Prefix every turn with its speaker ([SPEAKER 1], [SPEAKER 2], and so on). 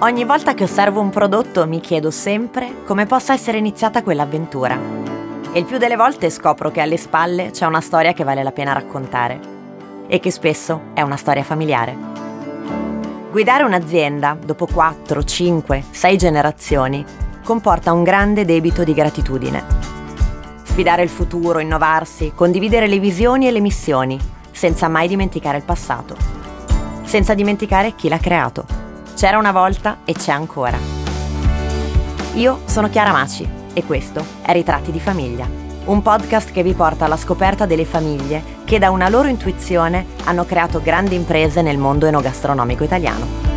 [SPEAKER 1] Ogni volta che osservo un prodotto mi chiedo sempre come possa essere iniziata quell'avventura. E il più delle volte scopro che alle spalle c'è una storia che vale la pena raccontare e che spesso è una storia familiare. Guidare un'azienda dopo 4, 5, 6 generazioni comporta un grande debito di gratitudine. Sfidare il futuro, innovarsi, condividere le visioni e le missioni, senza mai dimenticare il passato. Senza dimenticare chi l'ha creato c'era una volta e c'è ancora. Io sono Chiara Maci e questo è Ritratti di famiglia, un podcast che vi porta alla scoperta delle famiglie che da una loro intuizione hanno creato grandi imprese nel mondo enogastronomico italiano.